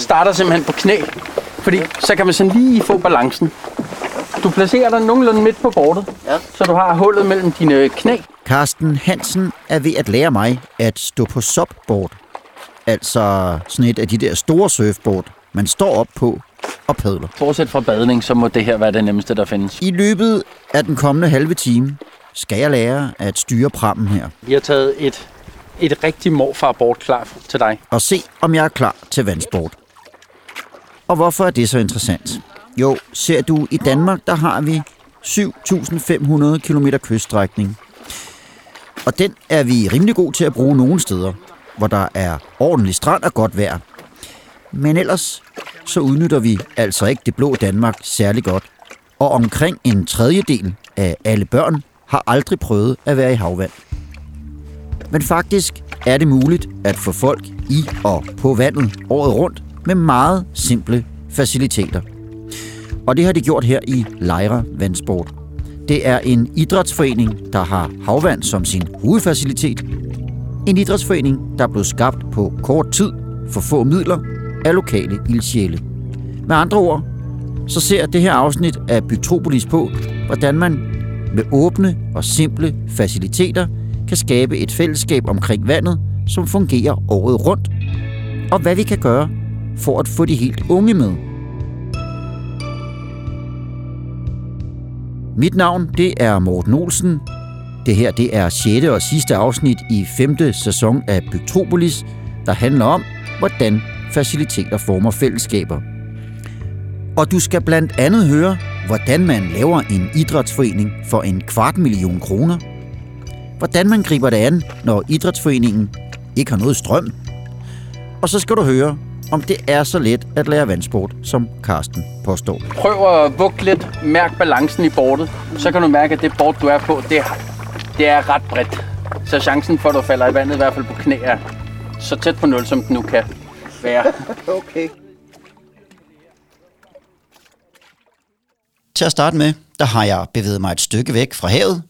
starter simpelthen på knæ, fordi så kan man sådan lige få balancen. Du placerer dig nogenlunde midt på bordet, ja. så du har hullet mellem dine knæ. Carsten Hansen er ved at lære mig at stå på subboard. Altså sådan et af de der store surfboard, man står op på og padler. Bortset fra badning, så må det her være det nemmeste, der findes. I løbet af den kommende halve time skal jeg lære at styre prammen her. Vi har taget et, et rigtig morfarbord klar til dig. Og se, om jeg er klar til vandsport. Og hvorfor er det så interessant? Jo, ser du, i Danmark, der har vi 7.500 km kyststrækning. Og den er vi rimelig god til at bruge nogle steder, hvor der er ordentlig strand og godt vejr. Men ellers så udnytter vi altså ikke det blå Danmark særlig godt. Og omkring en tredjedel af alle børn har aldrig prøvet at være i havvand. Men faktisk er det muligt at få folk i og på vandet året rundt med meget simple faciliteter. Og det har de gjort her i Lejre Vandsport. Det er en idrætsforening, der har havvand som sin hovedfacilitet. En idrætsforening, der blev skabt på kort tid for få midler af lokale ildsjæle. Med andre ord, så ser det her afsnit af Bytropolis på, hvordan man med åbne og simple faciliteter kan skabe et fællesskab omkring vandet, som fungerer året rundt, og hvad vi kan gøre for at få de helt unge med. Mit navn det er Morten Olsen. Det her det er 6. og sidste afsnit i 5. sæson af Bygtropolis, der handler om, hvordan faciliteter former fællesskaber. Og du skal blandt andet høre, hvordan man laver en idrætsforening for en kvart million kroner. Hvordan man griber det an, når idrætsforeningen ikke har noget strøm. Og så skal du høre, om det er så let at lære vandsport, som Karsten påstår. Prøv at vugge lidt, mærk balancen i bordet. Så kan du mærke, at det bord, du er på, det er, det er ret bredt. Så chancen for, at du falder i vandet, i hvert fald på knæ, er så tæt på nul, som den nu kan være. okay. Til at starte med, der har jeg bevæget mig et stykke væk fra havet.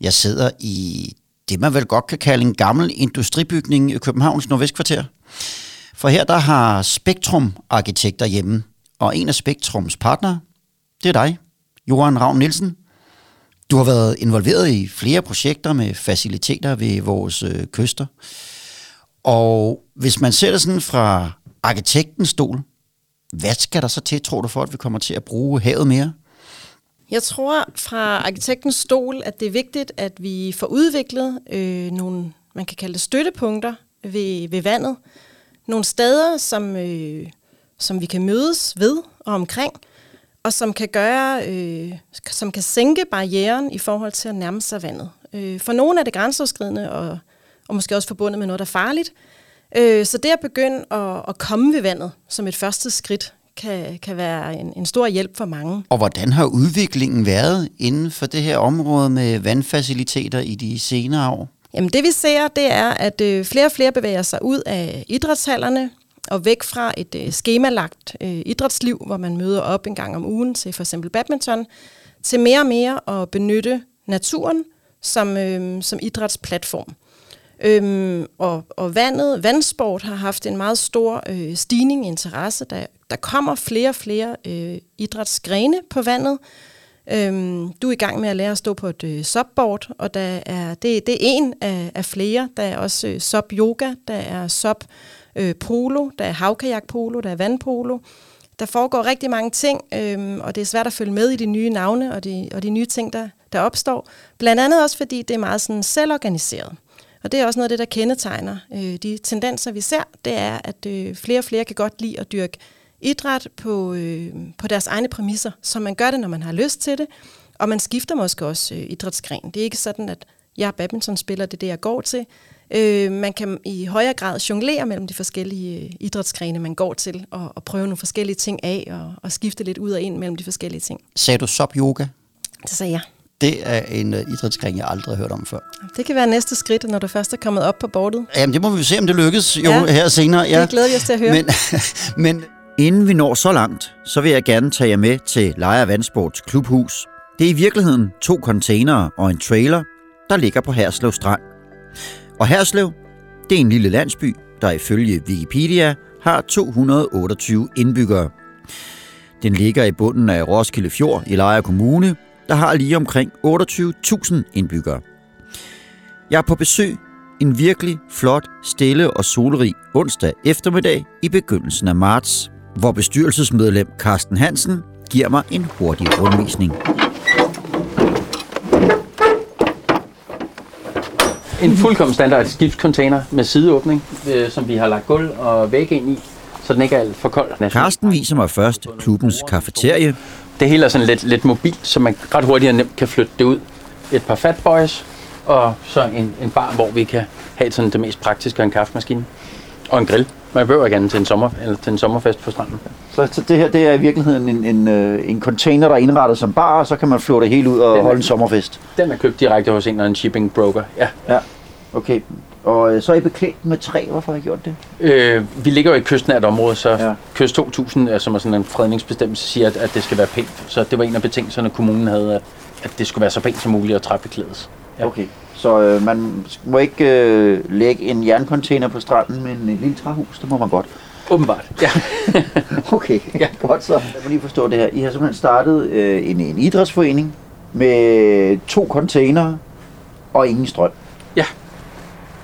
Jeg sidder i det, man vel godt kan kalde en gammel industribygning i Københavns Nordvestkvarter. For her der har Spektrum arkitekter hjemme, og en af Spektrums partnere, det er dig, Johan Ravn Nielsen. Du har været involveret i flere projekter med faciliteter ved vores øh, kyster. Og hvis man ser det sådan fra arkitektens stol, hvad skal der så til, tror du, for at vi kommer til at bruge havet mere? Jeg tror fra arkitektens stol, at det er vigtigt, at vi får udviklet øh, nogle, man kan kalde det støttepunkter ved, ved vandet. Nogle steder, som, øh, som vi kan mødes ved og omkring, og som kan gøre, øh, som kan sænke barrieren i forhold til at nærme sig vandet. Øh, for nogle er det grænseoverskridende og, og måske også forbundet med noget, der er farligt. Øh, så det at begynde at, at komme ved vandet som et første skridt, kan, kan være en, en stor hjælp for mange. Og hvordan har udviklingen været inden for det her område med vandfaciliteter i de senere år? Jamen det vi ser, det er, at øh, flere og flere bevæger sig ud af idrætshallerne og væk fra et øh, skemalagt øh, idrætsliv, hvor man møder op en gang om ugen til for eksempel badminton, til mere og mere at benytte naturen som, øh, som idrætsplatform. Øhm, og, og vandet, vandsport har haft en meget stor øh, stigning i interesse. Der, der kommer flere og flere øh, idrætsgrene på vandet. Øhm, du er i gang med at lære at stå på et øh, subboard, og der er, det, det er en af, af flere. Der er også øh, sub-yoga, der er sub-polo, øh, der er havkajak-polo, der er vandpolo. Der foregår rigtig mange ting, øhm, og det er svært at følge med i de nye navne og de, og de nye ting, der, der opstår. Blandt andet også, fordi det er meget sådan selvorganiseret. Og det er også noget af det, der kendetegner øh, de tendenser, vi ser, det er, at øh, flere og flere kan godt lide at dyrke idræt på, øh, på deres egne præmisser, så man gør det, når man har lyst til det, og man skifter måske også øh, idrætsgren. Det er ikke sådan, at jeg er badmintonspiller, det er det, jeg går til. Øh, man kan i højere grad jonglere mellem de forskellige øh, idrætsgrene, man går til, og, og prøve nogle forskellige ting af, og, og skifte lidt ud og ind mellem de forskellige ting. Sagde du sub-yoga? Det sagde jeg. Det er en uh, idrætsgren, jeg aldrig har hørt om før. Det kan være næste skridt, når du først er kommet op på bordet. Jamen, det må vi se, om det lykkes jo ja, her senere. Ja. Det glæder vi os til at høre. Men, men inden vi når så langt, så vil jeg gerne tage jer med til Lejre Vandsports klubhus. Det er i virkeligheden to containere og en trailer, der ligger på Herslev Strand. Og Herslev, det er en lille landsby, der ifølge Wikipedia har 228 indbyggere. Den ligger i bunden af Roskilde Fjord i Lejre Kommune, der har lige omkring 28.000 indbyggere. Jeg er på besøg en virkelig flot, stille og solrig onsdag eftermiddag i begyndelsen af marts, hvor bestyrelsesmedlem Carsten Hansen giver mig en hurtig rundvisning. En fuldkommen standard skibscontainer med sideåbning, øh, som vi har lagt gulv og væg ind i, så den ikke er alt for kold. Carsten viser mig først klubbens kafeterie. Det hele er sådan lidt, lidt mobilt, så man ret hurtigt og nemt kan flytte det ud. Et par fatboys, og så en, en bar, hvor vi kan have sådan det mest praktiske, en kaffemaskine og en grill. Man behøver ikke andet til en, sommer, eller til en sommerfest på stranden. Så, så det her det er i virkeligheden en, en, øh, en container, der er indrettet som bar, og så kan man flå det hele ud og Den er- holde en sommerfest. Den er købt direkte hos en eller anden shipping broker. Ja. Ja, okay. Og øh, så er I beklædt med træ. Hvorfor har I gjort det? Øh, vi ligger jo i et kystnært område, så Ja. kyst 2000, er, som er sådan en fredningsbestemmelse, siger, at, at det skal være pænt. Så det var en af betingelserne, kommunen havde, at, at det skulle være så pænt som muligt at træbeklædes. Ja. Okay. Så øh, man må ikke øh, lægge en jerncontainer på stranden, men et lille træhus, det må man godt. Åbenbart. Ja. Okay, ja. godt så. Jeg må lige forstå det her. I har simpelthen startet øh, en, en idrætsforening med to containere og ingen strøm. Ja.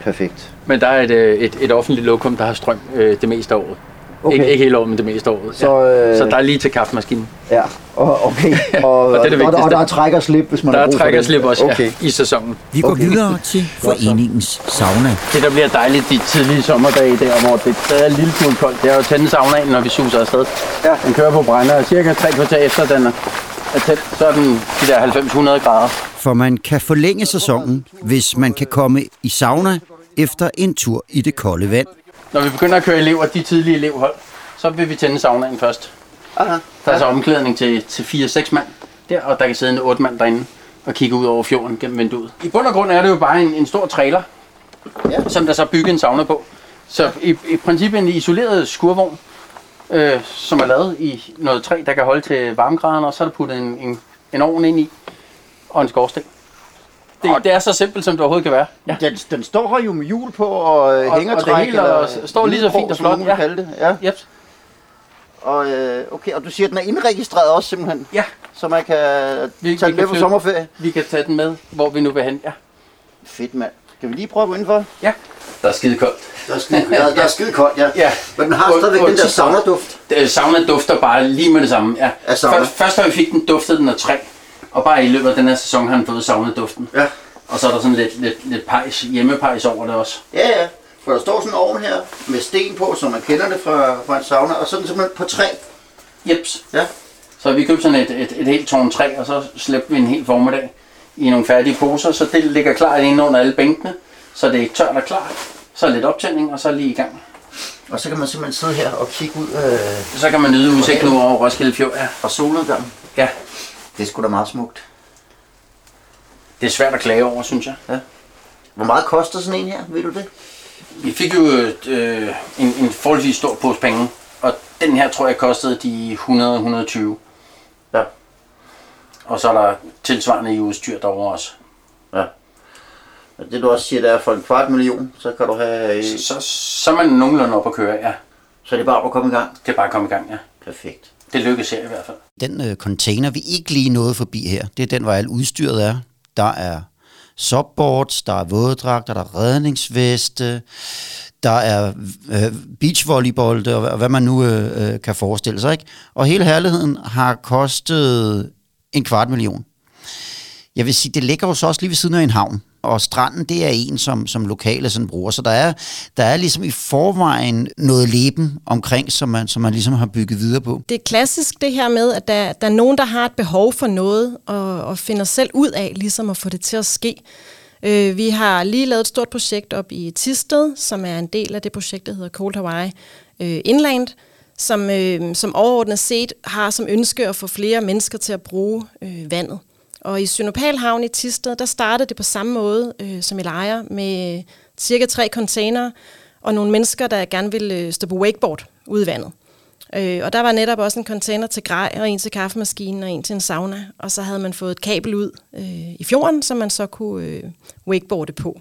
Perfekt. Men der er et, øh, et, et offentligt lokum, der har strøm øh, det meste af året. Okay. Ikke, ikke hele året, men det meste året. Så, øh, så der er lige til kaffemaskinen. Ja, og, okay. Og, Og det er det og, der er træk og slip, hvis man Der har er brug for træk og slip også okay. ja, i sæsonen. Vi går okay. videre til foreningens sauna. Det, der bliver dejligt de tidlige sommerdage der, hvor det stadig er en lille smule koldt, det er jo at tænde saunaen, når vi suser afsted. Ja. Den kører på brænder, og cirka tre kvarter efter den er er tændt, så er den de der 90-100 grader. For man kan forlænge sæsonen, hvis man kan komme i sauna efter en tur i det kolde vand. Når vi begynder at køre elever, de tidlige elevhold, så vil vi tænde saunaen først. Aha. Der er så omklædning til, til 4-6 mand der, og der kan sidde en 8 mand derinde og kigge ud over fjorden gennem vinduet. I bund og grund er det jo bare en, en stor trailer, Ja. som der så bygger en sauna på. Så i, i princippet en isoleret skurvogn, øh, som er lavet i noget træ, der kan holde til varmegraderne, og så er der puttet en, en, en ovn ind i, og en skorsten. Det, det er så simpelt, som det overhovedet kan være. Ja. Den, den står her jo med hjul på og, øh, Og- hængertræk. og det hele eller er- står lige så fint og flot, ja. kalde det. Ja. Yep. Og, øh, okay, og du siger, at den er indregistreret også simpelthen, Ja, så man kan Vi- tage vi den med kan på sommerferie. vi kan tage den med, hvor vi nu vil hen. Ja. Fedt, mand. Skal vi lige prøve at gå indenfor? ja. Der er skide koldt. Der er skide, der, der er skide koldt, ja. Ja. Men den har Og- stadigvæk og den der saunaduft. Det, sauna dufter bare lige med det samme. Ja. Først, først da vi fik den, duftede den af træ. Og bare i løbet af den her sæson har den fået saunaduften. Ja. Og så er der sådan lidt, lidt, lidt pejs, hjemmepejs over det også. Ja, ja. For der står sådan en ovn her med sten på, som man kender det fra, fra en sauna, og så er den simpelthen på træ. Jeps. Ja. Så vi købte sådan et, et, et helt tårn træ, og så slæbte vi en hel formiddag i nogle færdige poser, så det ligger klar inde under alle bænkene, så det er tørt og klart. Så lidt optænding, og så lige i gang. Og så kan man simpelthen sidde her og kigge ud øh, Så kan man nyde udsigten over Roskilde Fjord. Ja. fra solnedgangen. ja. Det er sgu da meget smukt. Det er svært at klage over, synes jeg. Hvor meget koster sådan en her, ved du det? Vi fik jo et, øh, en, en forholdsvis stor pose penge, og den her tror jeg kostede de 100-120. Ja. Og så er der tilsvarende i udstyr derovre også. Ja. Og det du også siger, det er for en kvart million, så kan du have... Øh, Så, så er man nogenlunde op at køre, ja. så er det bare at komme i gang. Det er bare at komme i gang, ja. Perfekt. Det lykkes her i hvert fald. Den øh, container, vi ikke lige nåede forbi her, det er den, hvor alt udstyret er. Der er subboards, der er våddragter, der er redningsveste, der er øh, beachvolleyball, og, og hvad man nu øh, øh, kan forestille sig. Ikke? Og hele herligheden har kostet en kvart million. Jeg vil sige, det ligger jo så også lige ved siden af en havn. Og stranden, det er en, som, som lokale sådan bruger. Så der er, der er ligesom i forvejen noget leben omkring, som man, som man ligesom har bygget videre på. Det er klassisk det her med, at der, der er nogen, der har et behov for noget, og, og finder selv ud af ligesom at få det til at ske. Øh, vi har lige lavet et stort projekt op i Tisted, som er en del af det projekt, der hedder Cold Hawaii øh, Inland, som, øh, som overordnet set har som ønske at få flere mennesker til at bruge øh, vandet. Og i Synopalhavn i Tisted, der startede det på samme måde øh, som i Lejre, med cirka tre containere, og nogle mennesker, der gerne ville øh, stå på wakeboard ude i vandet. Øh, og der var netop også en container til grej, og en til kaffemaskinen, og en til en sauna. Og så havde man fået et kabel ud øh, i fjorden, som man så kunne øh, wakeboarde på.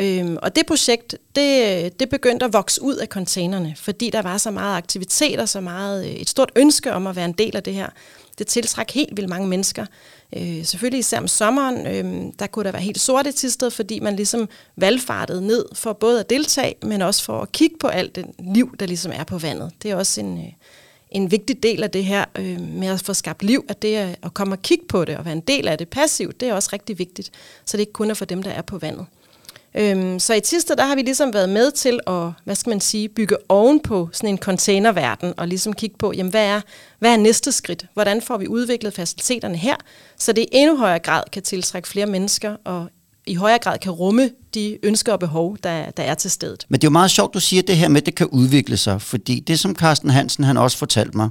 Øh, og det projekt, det, øh, det begyndte at vokse ud af containerne, fordi der var så meget aktivitet og så meget øh, et stort ønske om at være en del af det her. Det tiltræk helt vildt mange mennesker. Øh, selvfølgelig især om sommeren, øh, der kunne der være helt sorte til sted, fordi man ligesom valgfartede ned for både at deltage, men også for at kigge på alt det liv, der ligesom er på vandet. Det er også en, øh, en vigtig del af det her øh, med at få skabt liv, at det at komme og kigge på det og være en del af det passivt, det er også rigtig vigtigt, så det ikke kun er for dem, der er på vandet. Øhm, så i Tister, der har vi ligesom været med til at, hvad skal man sige, bygge oven på sådan en containerverden, og ligesom kigge på, jamen hvad er, hvad er næste skridt? Hvordan får vi udviklet faciliteterne her, så det i endnu højere grad kan tiltrække flere mennesker, og i højere grad kan rumme de ønsker og behov, der, der er til stedet. Men det er jo meget sjovt, du siger det her med, at det kan udvikle sig, fordi det, som Carsten Hansen han også fortalte mig,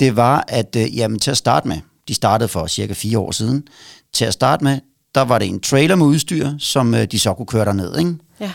det var, at øh, jamen, til at starte med, de startede for cirka fire år siden, til at starte med, der var det en trailer med udstyr, som øh, de så kunne køre derned. Ikke? Ja.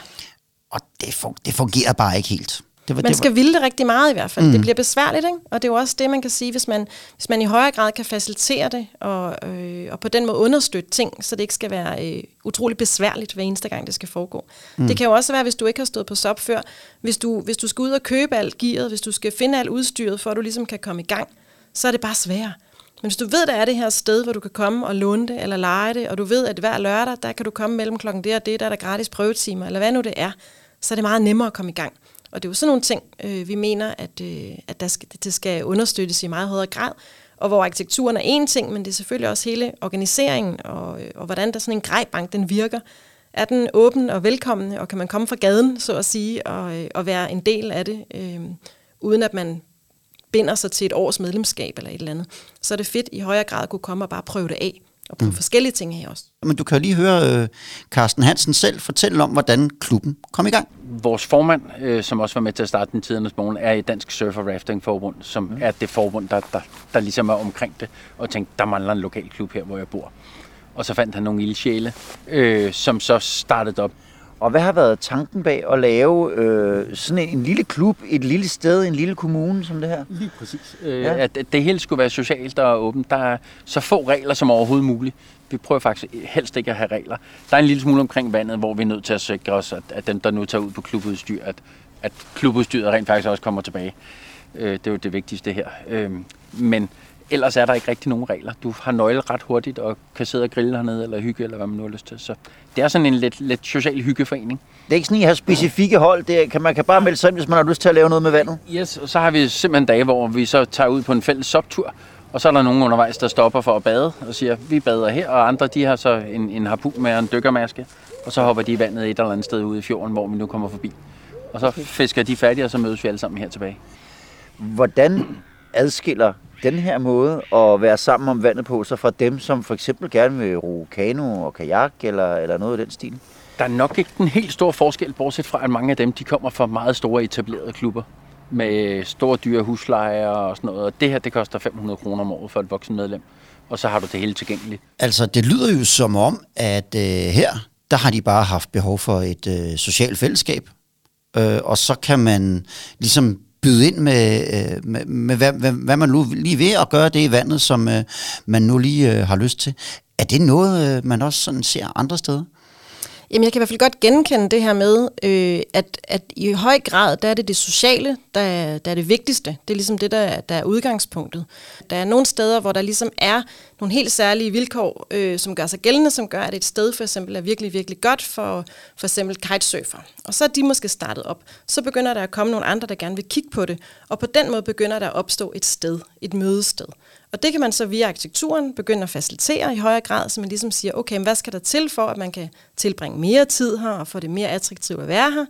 Og det, fun- det fungerer bare ikke helt. Det var, Man det skal var, ville det rigtig meget i hvert fald. Mm. Det bliver besværligt, ikke? og det er jo også det, man kan sige, hvis man, hvis man i højere grad kan facilitere det, og, øh, og på den måde understøtte ting, så det ikke skal være øh, utrolig besværligt hver eneste gang, det skal foregå. Mm. Det kan jo også være, hvis du ikke har stået på SOP før, hvis du, hvis du skal ud og købe alt gearet, hvis du skal finde alt udstyret, for at du ligesom kan komme i gang, så er det bare sværere. Men hvis du ved, der er det her sted, hvor du kan komme og låne det, eller lege det, og du ved, at hver lørdag, der kan du komme mellem klokken det og det, der er der gratis prøvetimer, eller hvad nu det er, så er det meget nemmere at komme i gang. Og det er jo sådan nogle ting, øh, vi mener, at, øh, at der skal, det skal understøttes i meget højere grad, og hvor arkitekturen er en ting, men det er selvfølgelig også hele organiseringen, og, øh, og hvordan der sådan en grejbank, den virker. Er den åben og velkommen, og kan man komme fra gaden, så at sige, og, øh, og være en del af det, øh, uden at man binder sig til et års medlemskab eller et eller andet, så er det fedt i højere grad at kunne komme og bare prøve det af, og prøve mm. forskellige ting af også. men du kan jo lige høre øh, Carsten Hansen selv fortælle om, hvordan klubben kom i gang. Vores formand, øh, som også var med til at starte den tidernes morgen, er i Dansk Surf og Rafting Forbund, som mm. er det forbund, der, der, der ligesom er omkring det, og tænkte, der mangler en lokal klub her, hvor jeg bor. Og så fandt han nogle ildsjæle, øh, som så startede op. Og hvad har været tanken bag at lave øh, sådan en, en lille klub, et lille sted, en lille kommune som det her? Lige præcis. Øh, Ja. ja. At det hele skulle være socialt og åbent. Der er så få regler som overhovedet muligt. Vi prøver faktisk helst ikke at have regler. Der er en lille smule omkring vandet, hvor vi er nødt til at sikre os, at, at dem, der nu tager ud på klubudstyr, at, at klubudstyret rent faktisk også kommer tilbage. Øh, det er jo det vigtigste her. Øh, men ellers er der ikke rigtig nogen regler. Du har nøgle ret hurtigt og kan sidde og grille hernede, eller hygge, eller hvad man nu har lyst til. Så det er sådan en lidt, lidt social hyggeforening. Det er ikke sådan, I har specifikke hold. Det er, kan, man kan bare melde sig ind, hvis man har lyst til at lave noget med vandet. Yes, og så har vi simpelthen dage, hvor vi så tager ud på en fælles soptur, og så er der nogen undervejs, der stopper for at bade og siger, vi bader her, og andre de har så en, en harpun med og en dykkermaske, og så hopper de i vandet et eller andet sted ude i fjorden, hvor vi nu kommer forbi. Og så fisker de færdige, og så mødes vi alle sammen her tilbage. Hvordan adskiller den her måde at være sammen om vandet på, så fra dem, som for eksempel gerne vil ro kano og kajak, eller, eller noget i den stil? Der er nok ikke den helt store forskel, bortset fra, at mange af dem, de kommer fra meget store etablerede klubber med store dyre huslejer og sådan noget. Og det her, det koster 500 kroner om året for et voksen medlem. Og så har du det hele tilgængeligt. Altså, det lyder jo som om, at øh, her, der har de bare haft behov for et øh, socialt fællesskab. Øh, og så kan man ligesom byde ind med, øh, med, med hvad, hvad, hvad man nu lige ved at gøre det i vandet, som øh, man nu lige øh, har lyst til. Er det noget, øh, man også sådan ser andre steder? Jamen, jeg kan i hvert fald godt genkende det her med, øh, at, at i høj grad, der er det det sociale, der er, der er det vigtigste. Det er ligesom det, der, der er udgangspunktet. Der er nogle steder, hvor der ligesom er nogle helt særlige vilkår, øh, som gør sig gældende, som gør, at et sted for eksempel er virkelig, virkelig godt for for eksempel kitesurfer. Og så er de måske startet op. Så begynder der at komme nogle andre, der gerne vil kigge på det. Og på den måde begynder der at opstå et sted, et mødested. Og det kan man så via arkitekturen begynde at facilitere i højere grad, så man ligesom siger, okay, men hvad skal der til for, at man kan tilbringe mere tid her og få det mere attraktivt at være her?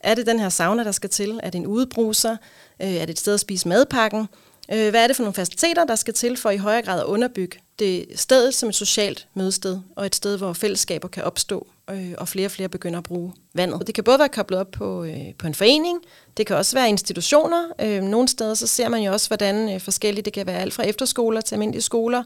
Er det den her sauna, der skal til? Er det en udebruser? Øh, er det et sted at spise madpakken? Øh, hvad er det for nogle faciliteter, der skal til for i højere grad at underbygge det stedet som et socialt mødested, og et sted, hvor fællesskaber kan opstå, øh, og flere og flere begynder at bruge vandet. Det kan både være koblet op på, øh, på en forening, det kan også være institutioner. Øh, Nogle steder så ser man jo også, hvordan øh, forskellige, det kan være alt fra efterskoler til almindelige skoler,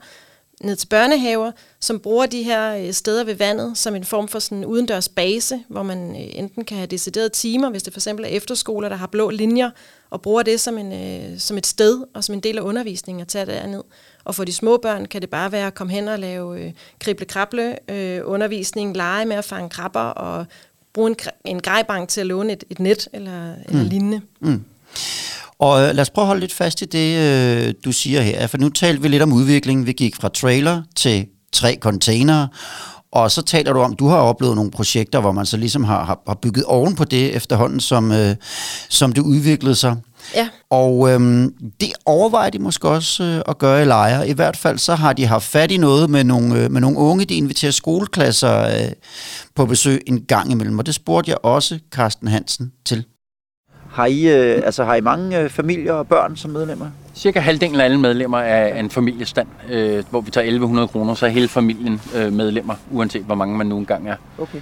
ned til børnehaver, som bruger de her øh, steder ved vandet som en form for sådan udendørs base, hvor man øh, enten kan have deciderede timer, hvis det for eksempel er efterskoler, der har blå linjer, og bruger det som, en, øh, som et sted og som en del af undervisningen at tage derned. Og for de små børn kan det bare være at komme hen og lave øh, krible-krable øh, undervisning, lege med at fange krabber og bruge en, en grejbank til at låne et, et net eller, eller lignende. Og øh, lad os prøve at holde lidt fast i det, øh, du siger her. For nu talte vi lidt om udviklingen. Vi gik fra trailer til tre containere. Og så taler du om, du har oplevet nogle projekter, hvor man så ligesom har, har, har bygget oven på det efterhånden, som, øh, som det udviklede sig. Ja, Og øhm, det overvejer de måske også øh, at gøre i lejre. I hvert fald så har de haft fat i noget med nogle, øh, med nogle unge, de inviterer skoleklasser øh, på besøg en gang imellem. Og det spurgte jeg også Carsten Hansen til. Har I, øh, altså, har I mange øh, familier og børn som medlemmer? Cirka halvdelen af alle medlemmer er en familiestand, øh, hvor vi tager 1100 kroner, så er hele familien øh, medlemmer, uanset hvor mange man nu engang er. Okay.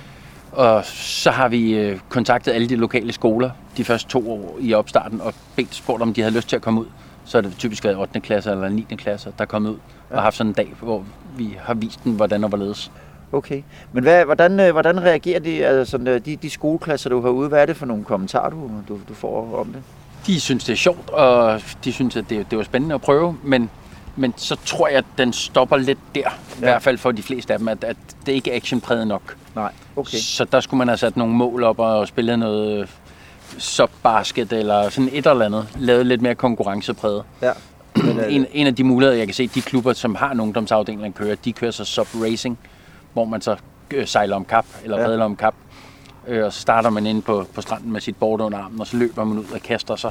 Og så har vi øh, kontaktet alle de lokale skoler de første to år i opstarten og bedt spurgt, om de havde lyst til at komme ud. Så er det typisk været 8. klasse eller 9. klasse, der er kommet ud og haft sådan en dag, hvor vi har vist dem, hvordan og hvorledes. Okay. Men hvad, hvordan, øh, hvordan reagerer de, altså, de, de skoleklasser, du har ude? Hvad er det for nogle kommentarer, du, du, du får om det? De synes, det er sjovt, og de synes, at det, det var spændende at prøve, men, men så tror jeg, at den stopper lidt der. Ja. I hvert fald for de fleste af dem, at, at det ikke er actionpræget nok. Nej. Okay. Så der skulle man have sat nogle mål op og spillet noget subbasket eller sådan et eller andet. Lavet lidt mere konkurrencepræget. Ja. En, en af de muligheder, jeg kan se, de klubber, som har en ungdomsafdeling, kører, de kører så sub-racing, hvor man så øh, sejler om kap, eller Ja. padler om kap. Øh, og så starter man inde på, på stranden med sit board under armen, og så løber man ud og kaster sig.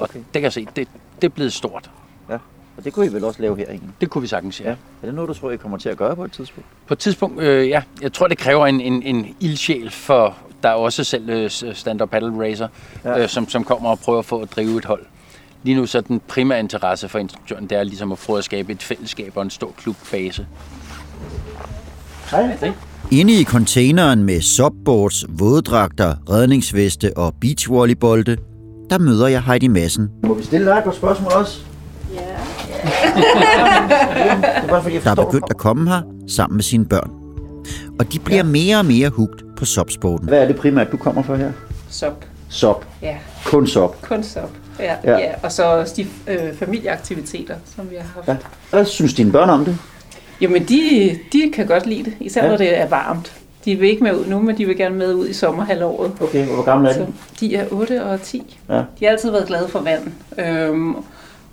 Og Okay. det kan jeg se, det, det er blevet stort. ja. Og det kunne I vel også lave her egentlig? Det kunne vi sagtens, ja. Ja. Er det noget, du tror, I kommer til at gøre på et tidspunkt? På et tidspunkt, øh, ja, jeg tror, det kræver en, en, en ildsjæl for, der er også selv øh, stand-up paddle racer, Ja. øh, som, som kommer og prøver at få at drive et hold. Lige nu så den primære interesse for instruktøren, det er ligesom at prøve at skabe et fællesskab og en stor klubbase. Inde i containeren med subboards, våddragter, redningsveste og beachvolleybolde, der møder jeg Heidi Madsen, Må vi stille dig et par spørgsmål også? Ja. jeg der er begyndt at komme her sammen med sine børn. Og de bliver mere og mere hugt på subsporten. Hvad er det primært, du kommer fra her? Sop. Sop. Ja, Kun sop. kun sop. Ja, Ja. ja. og så også de øh, familieaktiviteter, som vi har haft. Ja. Ja. Hvad synes dine børn om det? Jamen, de, de kan godt lide det, især Ja. når det er varmt. De vil ikke med ud nu, men de vil gerne med ud i sommerhalvåret. Okay, hvor gamle er Så de? de er 8 og 10. Ja. De har altid været glade for vand. Øhm,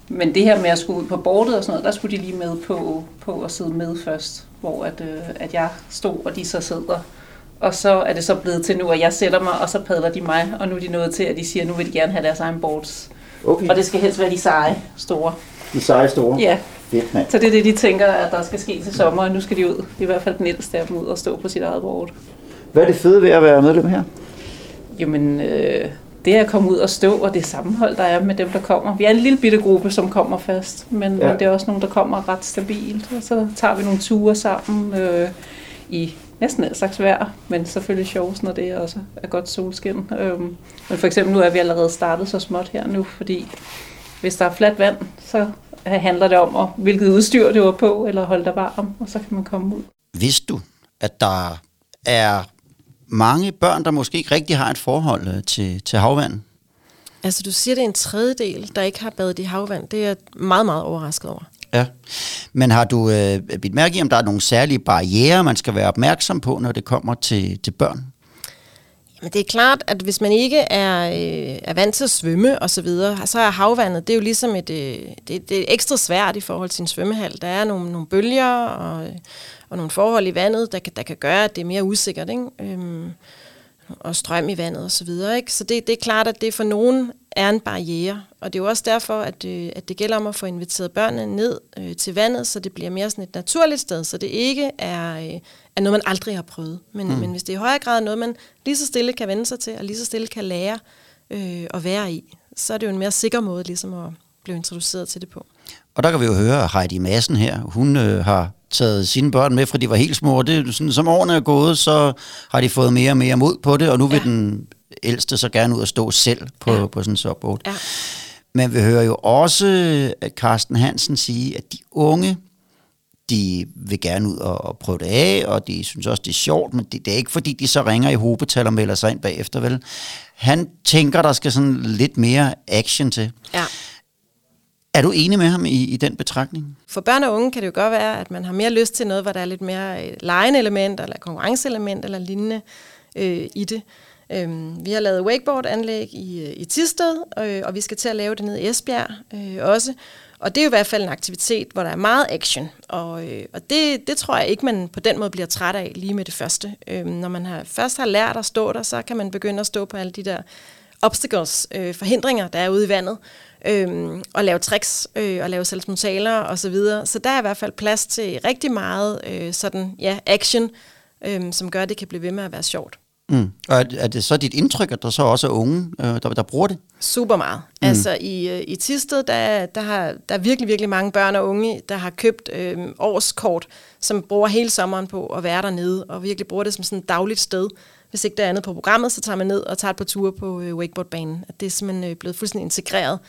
men det her med at skulle ud på bordet og sådan noget, der skulle de lige med på, på at sidde med først. Hvor at, øh, at jeg stod, og de så sidder. Og så er det så blevet til nu, at jeg sætter mig, og så padler de mig. Og nu er de nået til, at de siger, at nu vil de gerne have deres egen boards. Okay. Og det skal helst være de seje, store. De seje store? Ja, Fedt, mand. så det er det, de tænker, at der skal ske til sommer, og nu skal de ud. I hvert fald den ældste af dem ud og stå på sit eget board. Hvad er det fede ved at være medlem her? Jamen, øh, det er at komme ud og stå, og det sammenhold, der er med dem, der kommer. Vi er en lille bitte gruppe, som kommer først, men, Ja. men det er også nogen, der kommer ret stabilt. Og så tager vi nogle ture sammen øh, i næsten al slags vejr, men selvfølgelig sjovest, når det også er godt solskin. Øhm, men for eksempel nu er vi allerede startet så småt her nu, fordi hvis der er fladt vand, så handler det om, at, hvilket udstyr det var på, eller holde dig varm, og så kan man komme ud. Vidste du, at der er mange børn, der måske ikke rigtig har et forhold øh, til, til havvand? Altså, du siger, det er en tredjedel, der ikke har badet i havvand. Det er jeg meget, meget overrasket over. Ja. Men har du øh, bidt mærke i, om der er nogle særlige barriere, man skal være opmærksom på, når det kommer til, til børn? Det er klart, at hvis man ikke er, øh, er vant til at svømme og så videre, så er havvandet, det er jo ligesom et, øh, det, det er ekstra svært i forhold til en svømmehal. Der er nogle, nogle bølger og, øh, og nogle forhold i vandet, der kan, der kan gøre, at det er mere usikkert, ikke? Øhm, og strøm i vandet og så videre. Ikke? Så det, det er klart, at det for nogen er en barriere. Og det er jo også derfor, at, øh, at det gælder om at få inviteret børnene ned øh, til vandet, så det bliver mere sådan et naturligt sted, så det ikke er, øh, er noget, man aldrig har prøvet. Men, mm. men hvis det i højere grad er noget, man lige så stille kan vende sig til, og lige så stille kan lære øh, at være i, så er det jo en mere sikker måde ligesom at blive introduceret til det på. Og der kan vi jo høre Heidi Madsen her. Hun øh, har taget sine børn med, fra de var helt små. Og det, er sådan, som årene er gået, så har de fået mere og mere mod på det, og nu vil Ja. den ældste så gerne ud og stå selv på, Ja. på sådan en subboard. Ja. Men vi hører jo også at Carsten Hansen sige, at de unge, de vil gerne ud og, og prøve det af, og de synes også, det er sjovt, men det, det er ikke fordi, de så ringer i hobetal og melder sig ind bagefter, vel? Han tænker, der skal sådan lidt mere action til. Ja. Er du enig med ham i, i den betragtning? For børn og unge kan det jo godt være, at man har mere lyst til noget, hvor der er lidt mere øh, legende element, eller konkurrenceelement, eller lignende øh, i det. Øhm, vi har lavet wakeboard-anlæg i, øh, i Tisted, øh, og vi skal til at lave det nede i Esbjerg øh, også. Og det er jo i hvert fald en aktivitet, hvor der er meget action, og, øh, og det, det tror jeg ikke, man på den måde bliver træt af lige med det første. Øh, når man har, først har lært at stå der, så kan man begynde at stå på alle de der obstacles, øh, forhindringer, der er ude i vandet, øh, og lave tricks, øh, og lave selvsmontaler og så videre. Så der er i hvert fald plads til rigtig meget øh, sådan, ja, action, øh, som gør, at det kan blive ved med at være sjovt. Mm. Og er, er det så dit indtryk, at der så også er unge, øh, der, der bruger det? Super meget. Mm. Altså i, øh, i Tisted, der, der, har, der er virkelig, virkelig mange børn og unge, der har købt øh, årskort, som bruger hele sommeren på at være dernede, og virkelig bruger det som sådan et dagligt sted. Hvis ikke der er andet på programmet, så tager man ned og tager et par ture på øh, wakeboardbanen. At det er simpelthen øh, blevet fuldstændig integreret.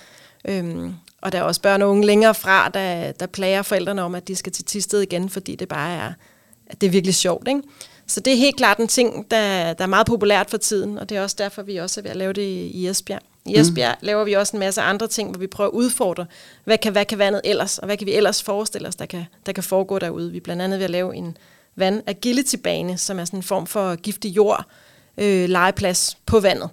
Øhm, og der er også børn og unge længere fra, der, der plager forældrene om, at de skal til Tisted igen, fordi det bare er, at det er virkelig sjovt. Ikke? Så det er helt klart en ting, der, der er meget populært for tiden, og det er også derfor, vi også er ved at lave det i Esbjerg. I Esbjerg mm. laver vi også en masse andre ting, hvor vi prøver at udfordre, hvad kan, hvad kan vandet ellers, og hvad kan vi ellers forestille os, der kan, der kan foregå derude. Vi er blandt andet ved at lave en vand agility-bane, som er sådan en form for giftig jord, øh, legeplads på vandet.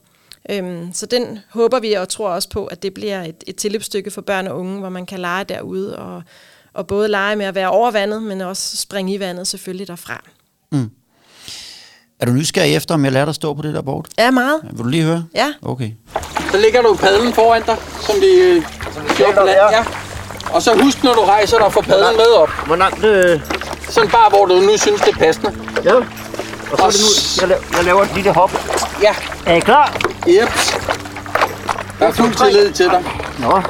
Øhm, så den håber vi og tror også på, at det bliver et, et tilløbsstykke for børn og unge, hvor man kan lege derude og, og både lege med at være over vandet, men også springe i vandet selvfølgelig derfra. Mm. Er du nysgerrig efter, om jeg lærer dig at stå på det der bord? Ja, meget. Ja, vil du lige høre? Ja. Okay. Så ligger du padlen foran dig, som vi øh, kører på land. Ja. Og så husk, når du rejser dig, få padlen med op. Hvor langt... Øh... Sådan bare, hvor du nu synes, det er passende. Ja. Og så er det nu, jeg, laver, jeg laver et lille hop. Ja. Er I klar? Yep. Der er fuld tillid til dig. Nå.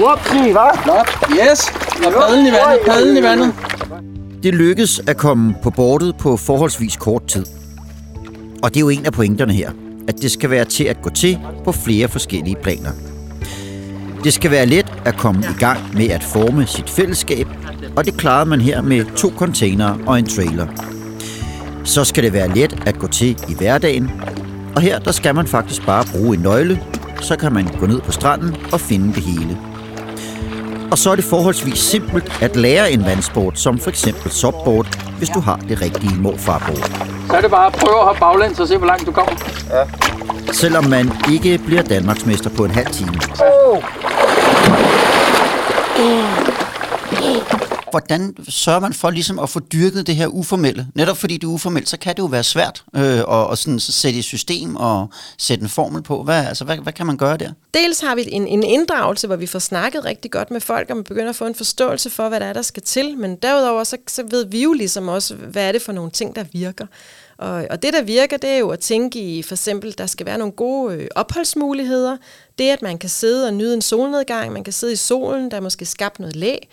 Whoopsie, hva'? Nå, yes. Og padlen i vandet, padlen i vandet. Det lykkedes at komme på bordet på forholdsvis kort tid. Og det er jo en af pointerne her, at det skal være til at gå til på flere forskellige planer. Det skal være let at komme i gang med at forme sit fællesskab, og det klarede man her med to containere og en trailer. Så skal det være let at gå til i hverdagen, og her der skal man faktisk bare bruge en nøgle, så kan man gå ned på stranden og finde det hele. Og så er det forholdsvis simpelt at lære en vandsport, som for eksempel subboard, hvis du har det rigtige morfarbord. Så er det bare at prøve at hoppe baglæns og se, hvor langt du kommer. Ja. Selvom man ikke bliver Danmarksmester på en halv time. Oh. Hvordan sørger man for ligesom at få dyrket det her uformelle? Netop fordi det er uformelt, så kan det jo være svært øh, at, at sådan, så sætte i system og sætte en formel på. Hvad, altså, hvad, hvad kan man gøre der? Dels har vi en, en inddragelse, hvor vi får snakket rigtig godt med folk, og man begynder at få en forståelse for, hvad der er, der skal til. Men derudover, så, så ved vi jo ligesom også, hvad er det for nogle ting, der virker. Og, og det, der virker, det er jo at tænke i, for eksempel, der skal være nogle gode øh, opholdsmuligheder. Det, at man kan sidde og nyde en solnedgang, man kan sidde i solen, der er måske skabt noget læg.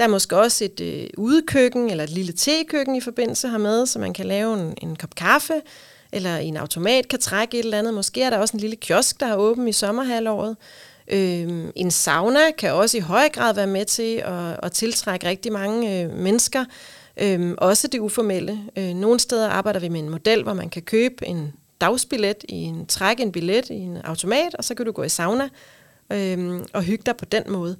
Der er måske også et øh, udekøkken eller et lille tekøkken i forbindelse hermed, så man kan lave en, en kop kaffe, eller en automat kan trække et eller andet. Måske er der også en lille kiosk, der er åben i sommerhalvåret. Øh, en sauna kan også i høj grad være med til at, at tiltrække rigtig mange øh, mennesker. Øhm, også det uformelle. Øh, nogle steder arbejder vi med en model, hvor man kan købe en dagsbillet, i en trække en billet i en automat, og så kan du gå i sauna øhm, og hygge dig på den måde.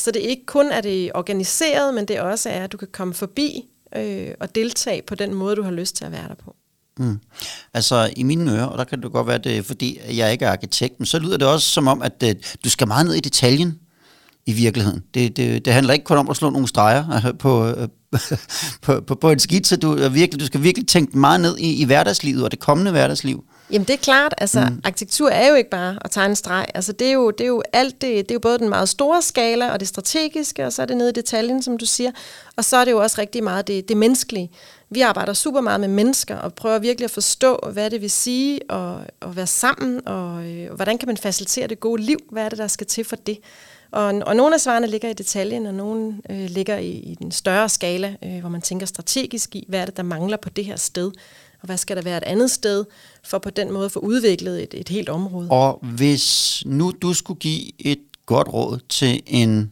Så det er ikke kun er det organiseret, men det også er, at du kan komme forbi øh, og deltage på den måde, du har lyst til at være der på. Mm. Altså i mine ører, og der kan det godt være, det fordi jeg ikke er arkitekt, men så lyder det også som om, at øh, du skal meget ned i detaljen i virkeligheden. Det, det, det handler ikke kun om at slå nogle streger øh, på, øh, på, på, på en skitse. Du, virkelig, du skal virkelig tænke meget ned i, i hverdagslivet og det kommende hverdagsliv. Jamen det er klart, altså mm. arkitektur er jo ikke bare at tegne streg. Altså det er jo, det er jo alt det, det er jo både den meget store skala og det strategiske, og så er det nede i detaljen, som du siger. Og så er det jo også rigtig meget det, det menneskelige. Vi arbejder super meget med mennesker og prøver virkelig at forstå, hvad det vil sige at, at være sammen, og øh, hvordan kan man facilitere det gode liv? Hvad er det, der skal til for det? Og, og nogle af svarene ligger i detaljen, og nogle øh, ligger i, i den større skala, øh, hvor man tænker strategisk i, hvad er det, der mangler på det her sted? Og hvad skal der være et andet sted, for på den måde at få udviklet et, et helt område. Og hvis nu du skulle give et godt råd til en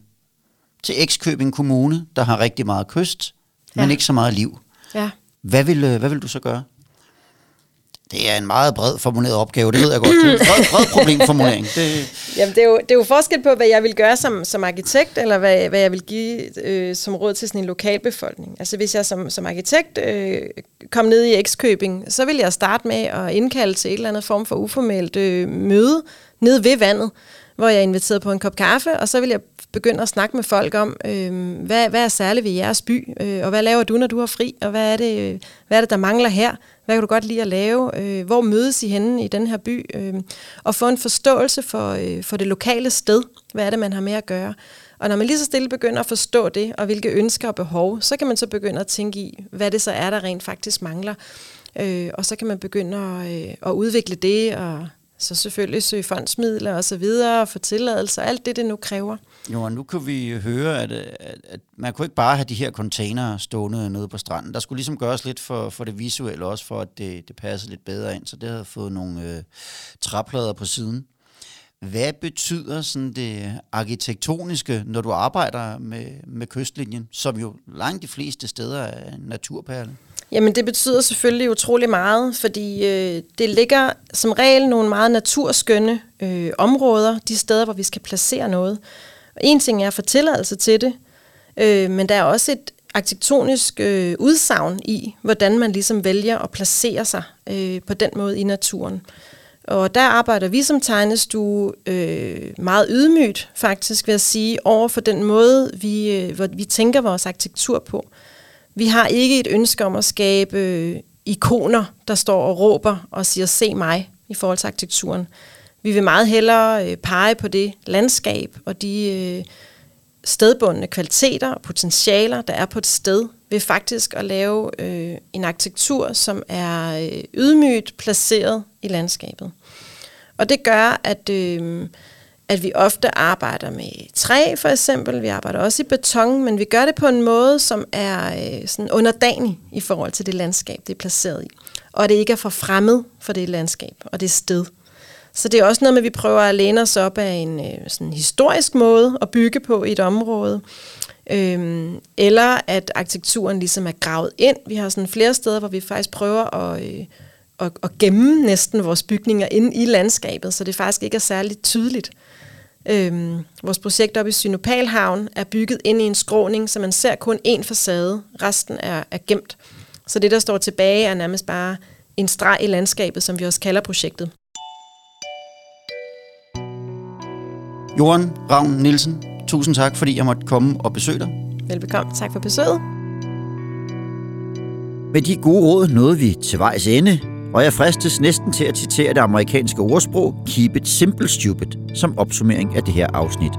til Ekskøbing Kommune, der har rigtig meget kyst, ja. men ikke så meget liv. Ja. Hvad vil, hvad vil du så gøre? Det er en meget bred formuleret opgave, det ved jeg godt. Det er en bred, bred problemformulering. Det... Jamen, det er, jo, det er jo forskel på, hvad jeg vil gøre som, som arkitekt, eller hvad, hvad jeg vil give øh, som råd til sådan en lokalbefolkning. Altså hvis jeg som, som arkitekt øh, kom ned i Ekskøbing, så vil jeg starte med at indkalde til et eller andet form for uformelt øh, møde nede ved vandet, hvor jeg er inviteret på en kop kaffe, og så vil jeg begynde at snakke med folk om, øh, hvad, hvad er særligt ved jeres by, øh, og hvad laver du, når du har fri, og hvad er det, øh, hvad er det der mangler her? Hvad kan du godt lide at lave? Øh, hvor mødes I henne i den her by? Øh, og få en forståelse for, øh, for det lokale sted. Hvad er det, man har med at gøre? Og når man lige så stille begynder at forstå det, og hvilke ønsker og behov, så kan man så begynde at tænke i, hvad det så er, der rent faktisk mangler. Øh, og så kan man begynde at, øh, at udvikle det, og så selvfølgelig søge fondsmidler og så videre, og få tilladelse, alt det, det nu kræver. Jo, og nu kan vi høre, at, at, at man kunne ikke bare have de her containere stående nede på stranden. Der skulle ligesom gøres lidt for, for det visuelle også, for at det, det passede lidt bedre ind. Så det havde fået nogle øh, træplader på siden. Hvad betyder sådan det arkitektoniske, når du arbejder med, med kystlinjen, som jo langt de fleste steder er en naturperle? Jamen det betyder selvfølgelig utrolig meget, fordi øh, det ligger som regel nogle meget naturskønne øh, områder, de steder, hvor vi skal placere noget. Og en ting er at få tilladelse til det, øh, men der er også et arkitektonisk øh, udsagn i, hvordan man ligesom vælger at placere sig øh, på den måde i naturen. Og der arbejder vi som tegnestue øh, meget ydmygt, faktisk vil jeg sige, over for den måde, vi, øh, hvor vi tænker vores arkitektur på. Vi har ikke et ønske om at skabe øh, ikoner, der står og råber og siger, se mig, i forhold til arkitekturen. Vi vil meget hellere øh, pege på det landskab og de øh, stedbundne kvaliteter og potentialer, der er på et sted, ved faktisk at lave øh, en arkitektur, som er øh, ydmygt placeret i landskabet. Og det gør, at, øh, at vi ofte arbejder med træ for eksempel, vi arbejder også i beton, men vi gør det på en måde, som er øh, sådan underdanig i forhold til det landskab, det er placeret i. Og det ikke er for fremmed for det landskab og det sted. Så det er også noget med, at vi prøver at læne os op af en øh, sådan historisk måde at bygge på i et område. Øhm, eller at arkitekturen ligesom er gravet ind. Vi har sådan flere steder, hvor vi faktisk prøver at, øh, at, at gemme næsten vores bygninger ind i landskabet, så det faktisk ikke er særligt tydeligt. Øhm, vores projekt oppe i Synopalhavn er bygget ind i en skråning, så man ser kun én facade. Resten er, er gemt. Så det, der står tilbage, er nærmest bare en streg i landskabet, som vi også kalder projektet. Johan Ravn Nielsen, tusind tak, fordi jeg måtte komme og besøge dig. Velbekomme. Tak for besøget. Med de gode råd nåede vi til vejs ende, og jeg fristes næsten til at citere det amerikanske ordsprog Keep it simple stupid som opsummering af det her afsnit.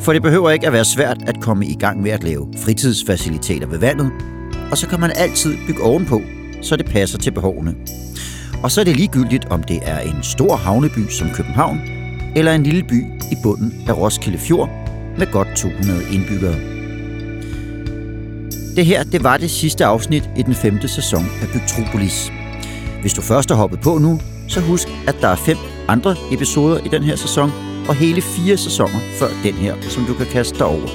For det behøver ikke at være svært at komme i gang med at lave fritidsfaciliteter ved vandet, og så kan man altid bygge ovenpå, så det passer til behovene. Og så er det ligegyldigt, om det er en stor havneby som København, eller en lille by i bunden af Roskilde Fjord med godt 200 indbyggere. Det her, det var det sidste afsnit i den femte sæson af Bygtropolis. Hvis du først har hoppet på nu, så husk, at der er fem andre episoder i den her sæson, og hele fire sæsoner før den her, som du kan kaste dig over.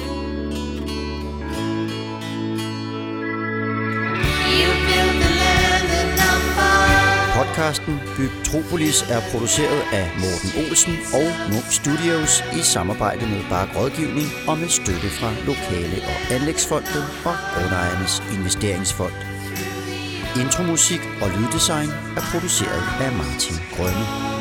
Podcasten Byg Tropolis er produceret af Morten Olsen og Munk Studios i samarbejde med Bark Rådgivning og med støtte fra Lokale- og Anlægsfondet og Grundejernes Investeringsfond. Intromusik og lyddesign er produceret af Martin Grønne.